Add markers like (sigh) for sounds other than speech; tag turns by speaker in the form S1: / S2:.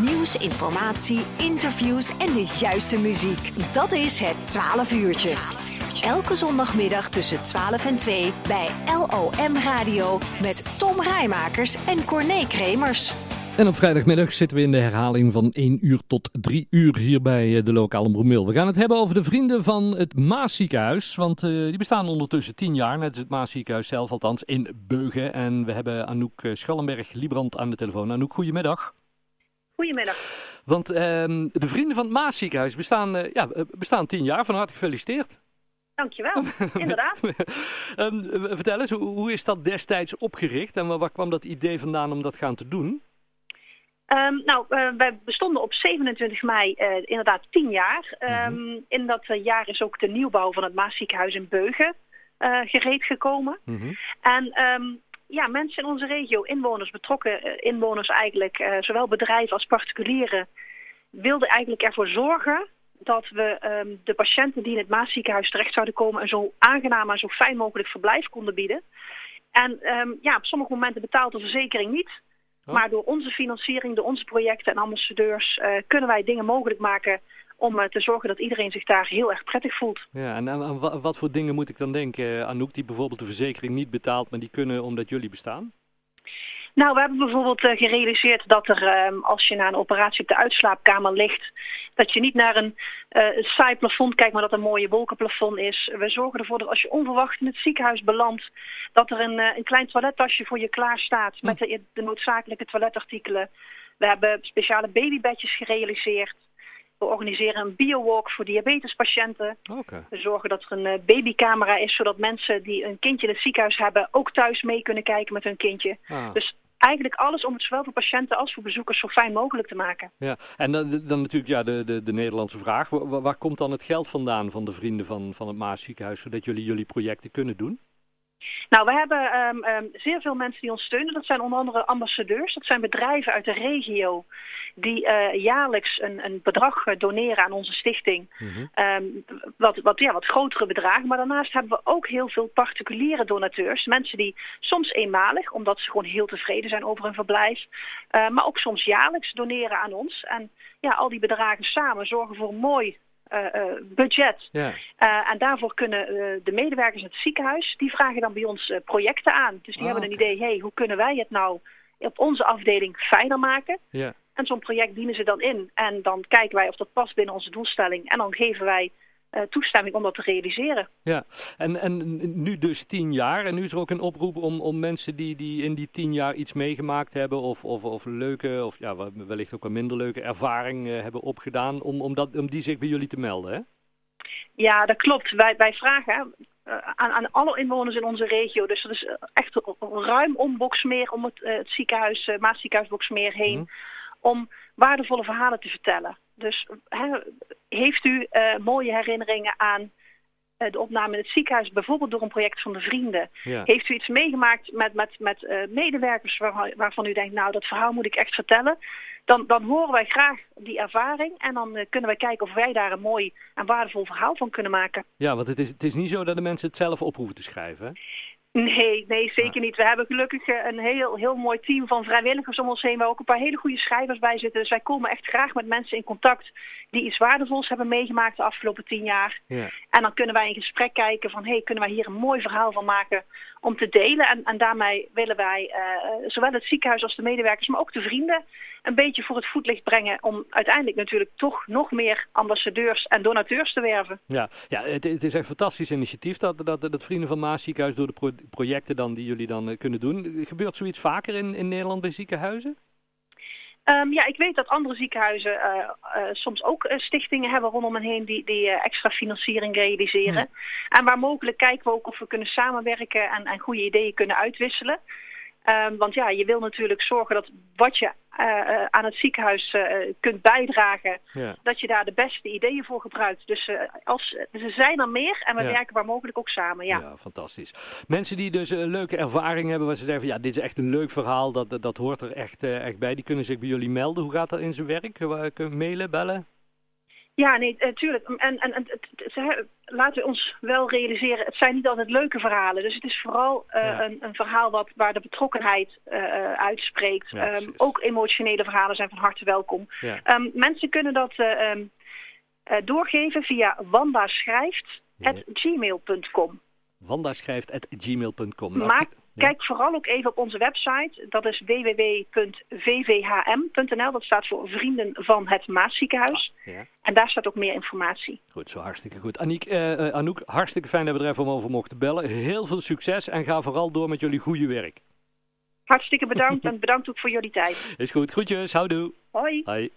S1: Nieuws, informatie, interviews en de juiste muziek. Dat is het 12 uurtje. Elke zondagmiddag tussen 12 en 2 bij LOM Radio met Tom Rijmakers en Corné Kremers.
S2: En op vrijdagmiddag zitten we in de herhaling van 1 uur tot 3 uur hier bij eh, de lokale Bromeel. We gaan het hebben over de vrienden van het Maasziekenhuis. Want uh, die bestaan ondertussen 10 jaar, net als het Maasziekenhuis zelf althans, in Beugen. En we hebben Anouk eh, Schallenberg-Liebrand aan de telefoon. Anouk, goedemiddag.
S3: Goedemiddag.
S2: Want uh, de vrienden van het Maasziekenhuis bestaan, uh, ja, bestaan 10 jaar. Van harte gefeliciteerd.
S3: Dankjewel, (laughs) inderdaad.
S2: um, vertel eens, hoe, hoe, is dat destijds opgericht en waar kwam dat idee vandaan om dat gaan te doen?
S3: Um, nou, uh, wij bestonden op 27 mei uh, inderdaad 10 jaar. Um, mm -hmm. In dat uh, jaar is ook de nieuwbouw van het Maasziekenhuis in Beugen gereed gekomen. Mm -hmm. En ja, mensen in onze regio, inwoners, betrokken inwoners eigenlijk, zowel bedrijven als particulieren, wilden eigenlijk ervoor zorgen dat we de patiënten die in het Maasziekenhuis terecht zouden komen een zo aangenaam en zo fijn mogelijk verblijf konden bieden. En ja, op sommige momenten betaalt de verzekering niet. Oh. Maar door onze financiering, door onze projecten en ambassadeurs uh, kunnen wij dingen mogelijk maken om uh, te zorgen dat iedereen zich daar heel erg prettig voelt.
S2: Ja, en aan, aan wat voor dingen moet ik dan denken, Anouk, die bijvoorbeeld de verzekering niet betaalt, maar die kunnen omdat jullie bestaan?
S3: Nou, we hebben bijvoorbeeld uh, gerealiseerd dat er, um, als je na een operatie op de uitslaapkamer ligt, dat je niet naar een uh, saai plafond kijkt, maar dat een mooie wolkenplafond is. We zorgen ervoor dat als je onverwacht in het ziekenhuis belandt, dat er een, uh, een klein toilettasje voor je klaar staat met de, de noodzakelijke toiletartikelen. We hebben speciale babybedjes gerealiseerd. We organiseren een biowalk voor diabetespatiënten.
S2: Okay.
S3: We zorgen dat er een uh, babycamera is, zodat mensen die een kindje in het ziekenhuis hebben ook thuis mee kunnen kijken met hun kindje.
S2: Ah.
S3: Dus eigenlijk alles om het zowel voor patiënten als voor bezoekers zo fijn mogelijk te maken.
S2: Ja, en dan, dan natuurlijk ja, de, de, de Nederlandse vraag. Waar, waar, komt dan het geld vandaan van de vrienden van, van het Maasziekenhuis, zodat jullie jullie projecten kunnen doen?
S3: Nou, we hebben um, um, zeer veel mensen die ons steunen. Dat zijn onder andere ambassadeurs. Dat zijn bedrijven uit de regio die uh, jaarlijks een, een bedrag doneren aan onze stichting.
S2: Mm -hmm.
S3: um, wat, wat, ja, wat grotere bedragen. Maar daarnaast hebben we ook heel veel particuliere donateurs. Mensen die soms eenmalig, omdat ze gewoon heel tevreden zijn over hun verblijf. Uh, maar ook soms jaarlijks doneren aan ons. En ja, al die bedragen samen zorgen voor een mooi uh, budget.
S2: Ja.
S3: Uh, en daarvoor kunnen de medewerkers in het ziekenhuis, die vragen dan bij ons projecten aan. Dus die
S2: Ah,
S3: hebben een idee, hey, hoe kunnen wij het nou op onze afdeling fijner maken?
S2: Ja.
S3: En zo'n project dienen ze dan in. En dan kijken wij of dat past binnen onze doelstelling. En dan geven wij uh, toestemming om dat te realiseren.
S2: Ja, en, en nu dus tien jaar. En nu is er ook een oproep om, om mensen die, die in die tien jaar iets meegemaakt hebben... of, of, of leuke, of ja, wellicht ook een minder leuke ervaring uh, hebben opgedaan... Om, om, dat, om die zich bij jullie te melden, hè?
S3: Ja, dat klopt. Wij, wij vragen uh, aan, aan alle inwoners in onze regio... dus dat is echt ruim om Boksmeer, om het, het ziekenhuis, Maasziekenhuis Boksmeer heen...
S2: Mm.
S3: Om waardevolle verhalen te vertellen. Dus he, heeft u uh, mooie herinneringen aan uh, de opname in het ziekenhuis, bijvoorbeeld door een project van de vrienden?
S2: Ja.
S3: Heeft u iets meegemaakt met, met, met uh, medewerkers waar, waarvan u denkt, nou dat verhaal moet ik echt vertellen? Dan, dan horen wij graag die ervaring en dan kunnen wij kijken of wij daar een mooi en waardevol verhaal van kunnen maken.
S2: Ja, want het is, het is niet zo dat de mensen het zelf op hoeven te schrijven, hè?
S3: Nee, nee, zeker niet. We hebben gelukkig een heel, heel mooi team van vrijwilligers om ons heen, waar ook een paar hele goede schrijvers bij zitten. Dus wij komen echt graag met mensen in contact die iets waardevols hebben meegemaakt de afgelopen tien jaar.
S2: Ja.
S3: En dan kunnen wij in gesprek kijken van, hé, hey, kunnen wij hier een mooi verhaal van maken om te delen. En, en daarmee willen wij uh, zowel het ziekenhuis als de medewerkers, maar ook de vrienden, een beetje voor het voetlicht brengen om uiteindelijk natuurlijk toch nog meer ambassadeurs en donateurs te werven.
S2: Ja, ja het, is een fantastisch initiatief dat, dat, dat Vrienden van Maas ziekenhuis door de pro projecten dan, die jullie dan uh, kunnen doen. Gebeurt zoiets vaker in, in Nederland bij ziekenhuizen?
S3: Um, ja, ik weet dat andere ziekenhuizen uh, uh, soms ook uh, stichtingen hebben rondom hen heen die, die extra financiering realiseren.
S2: Hmm.
S3: En waar mogelijk kijken we ook of we kunnen samenwerken en, en goede ideeën kunnen uitwisselen. Um, want ja, je wil natuurlijk zorgen dat wat je uh, aan het ziekenhuis uh, kunt bijdragen,
S2: ja.
S3: dat je daar de beste ideeën voor gebruikt. Dus, uh, als, dus er zijn er meer en we
S2: Ja.
S3: werken waar mogelijk ook samen. Ja.
S2: Ja, fantastisch. Mensen die dus een leuke ervaring hebben, waar ze zeggen van ja, dit is echt een leuk verhaal, dat, dat hoort er echt, eh, echt bij, die kunnen zich bij jullie melden. Hoe gaat dat in zijn werk? Kunnen mailen, bellen?
S3: Ja, nee, tuurlijk. En, en, en het, laten we ons wel realiseren, het zijn niet altijd leuke verhalen. Dus het is vooral een, een, verhaal wat, waar de betrokkenheid uitspreekt. Ja, um, ook emotionele verhalen zijn van harte welkom. Um, mensen kunnen dat um, doorgeven via wandaschrijft.gmail.com.
S2: Wandaschrijft.gmail.com.
S3: Nou, maar kijk vooral ook even op onze website. Dat is www.vvhm.nl. Dat staat voor Vrienden van het Maasziekenhuis. Ah, ja. En daar staat ook meer informatie.
S2: Goed, zo hartstikke goed. Aniek, uh, Anouk, hartstikke fijn dat we er even over mochten bellen. Heel veel succes en ga vooral door met jullie goede werk.
S3: Hartstikke bedankt en bedankt ook voor jullie tijd.
S2: Is goed. Groetjes. Houdoe.
S3: Hoi.
S2: Hoi.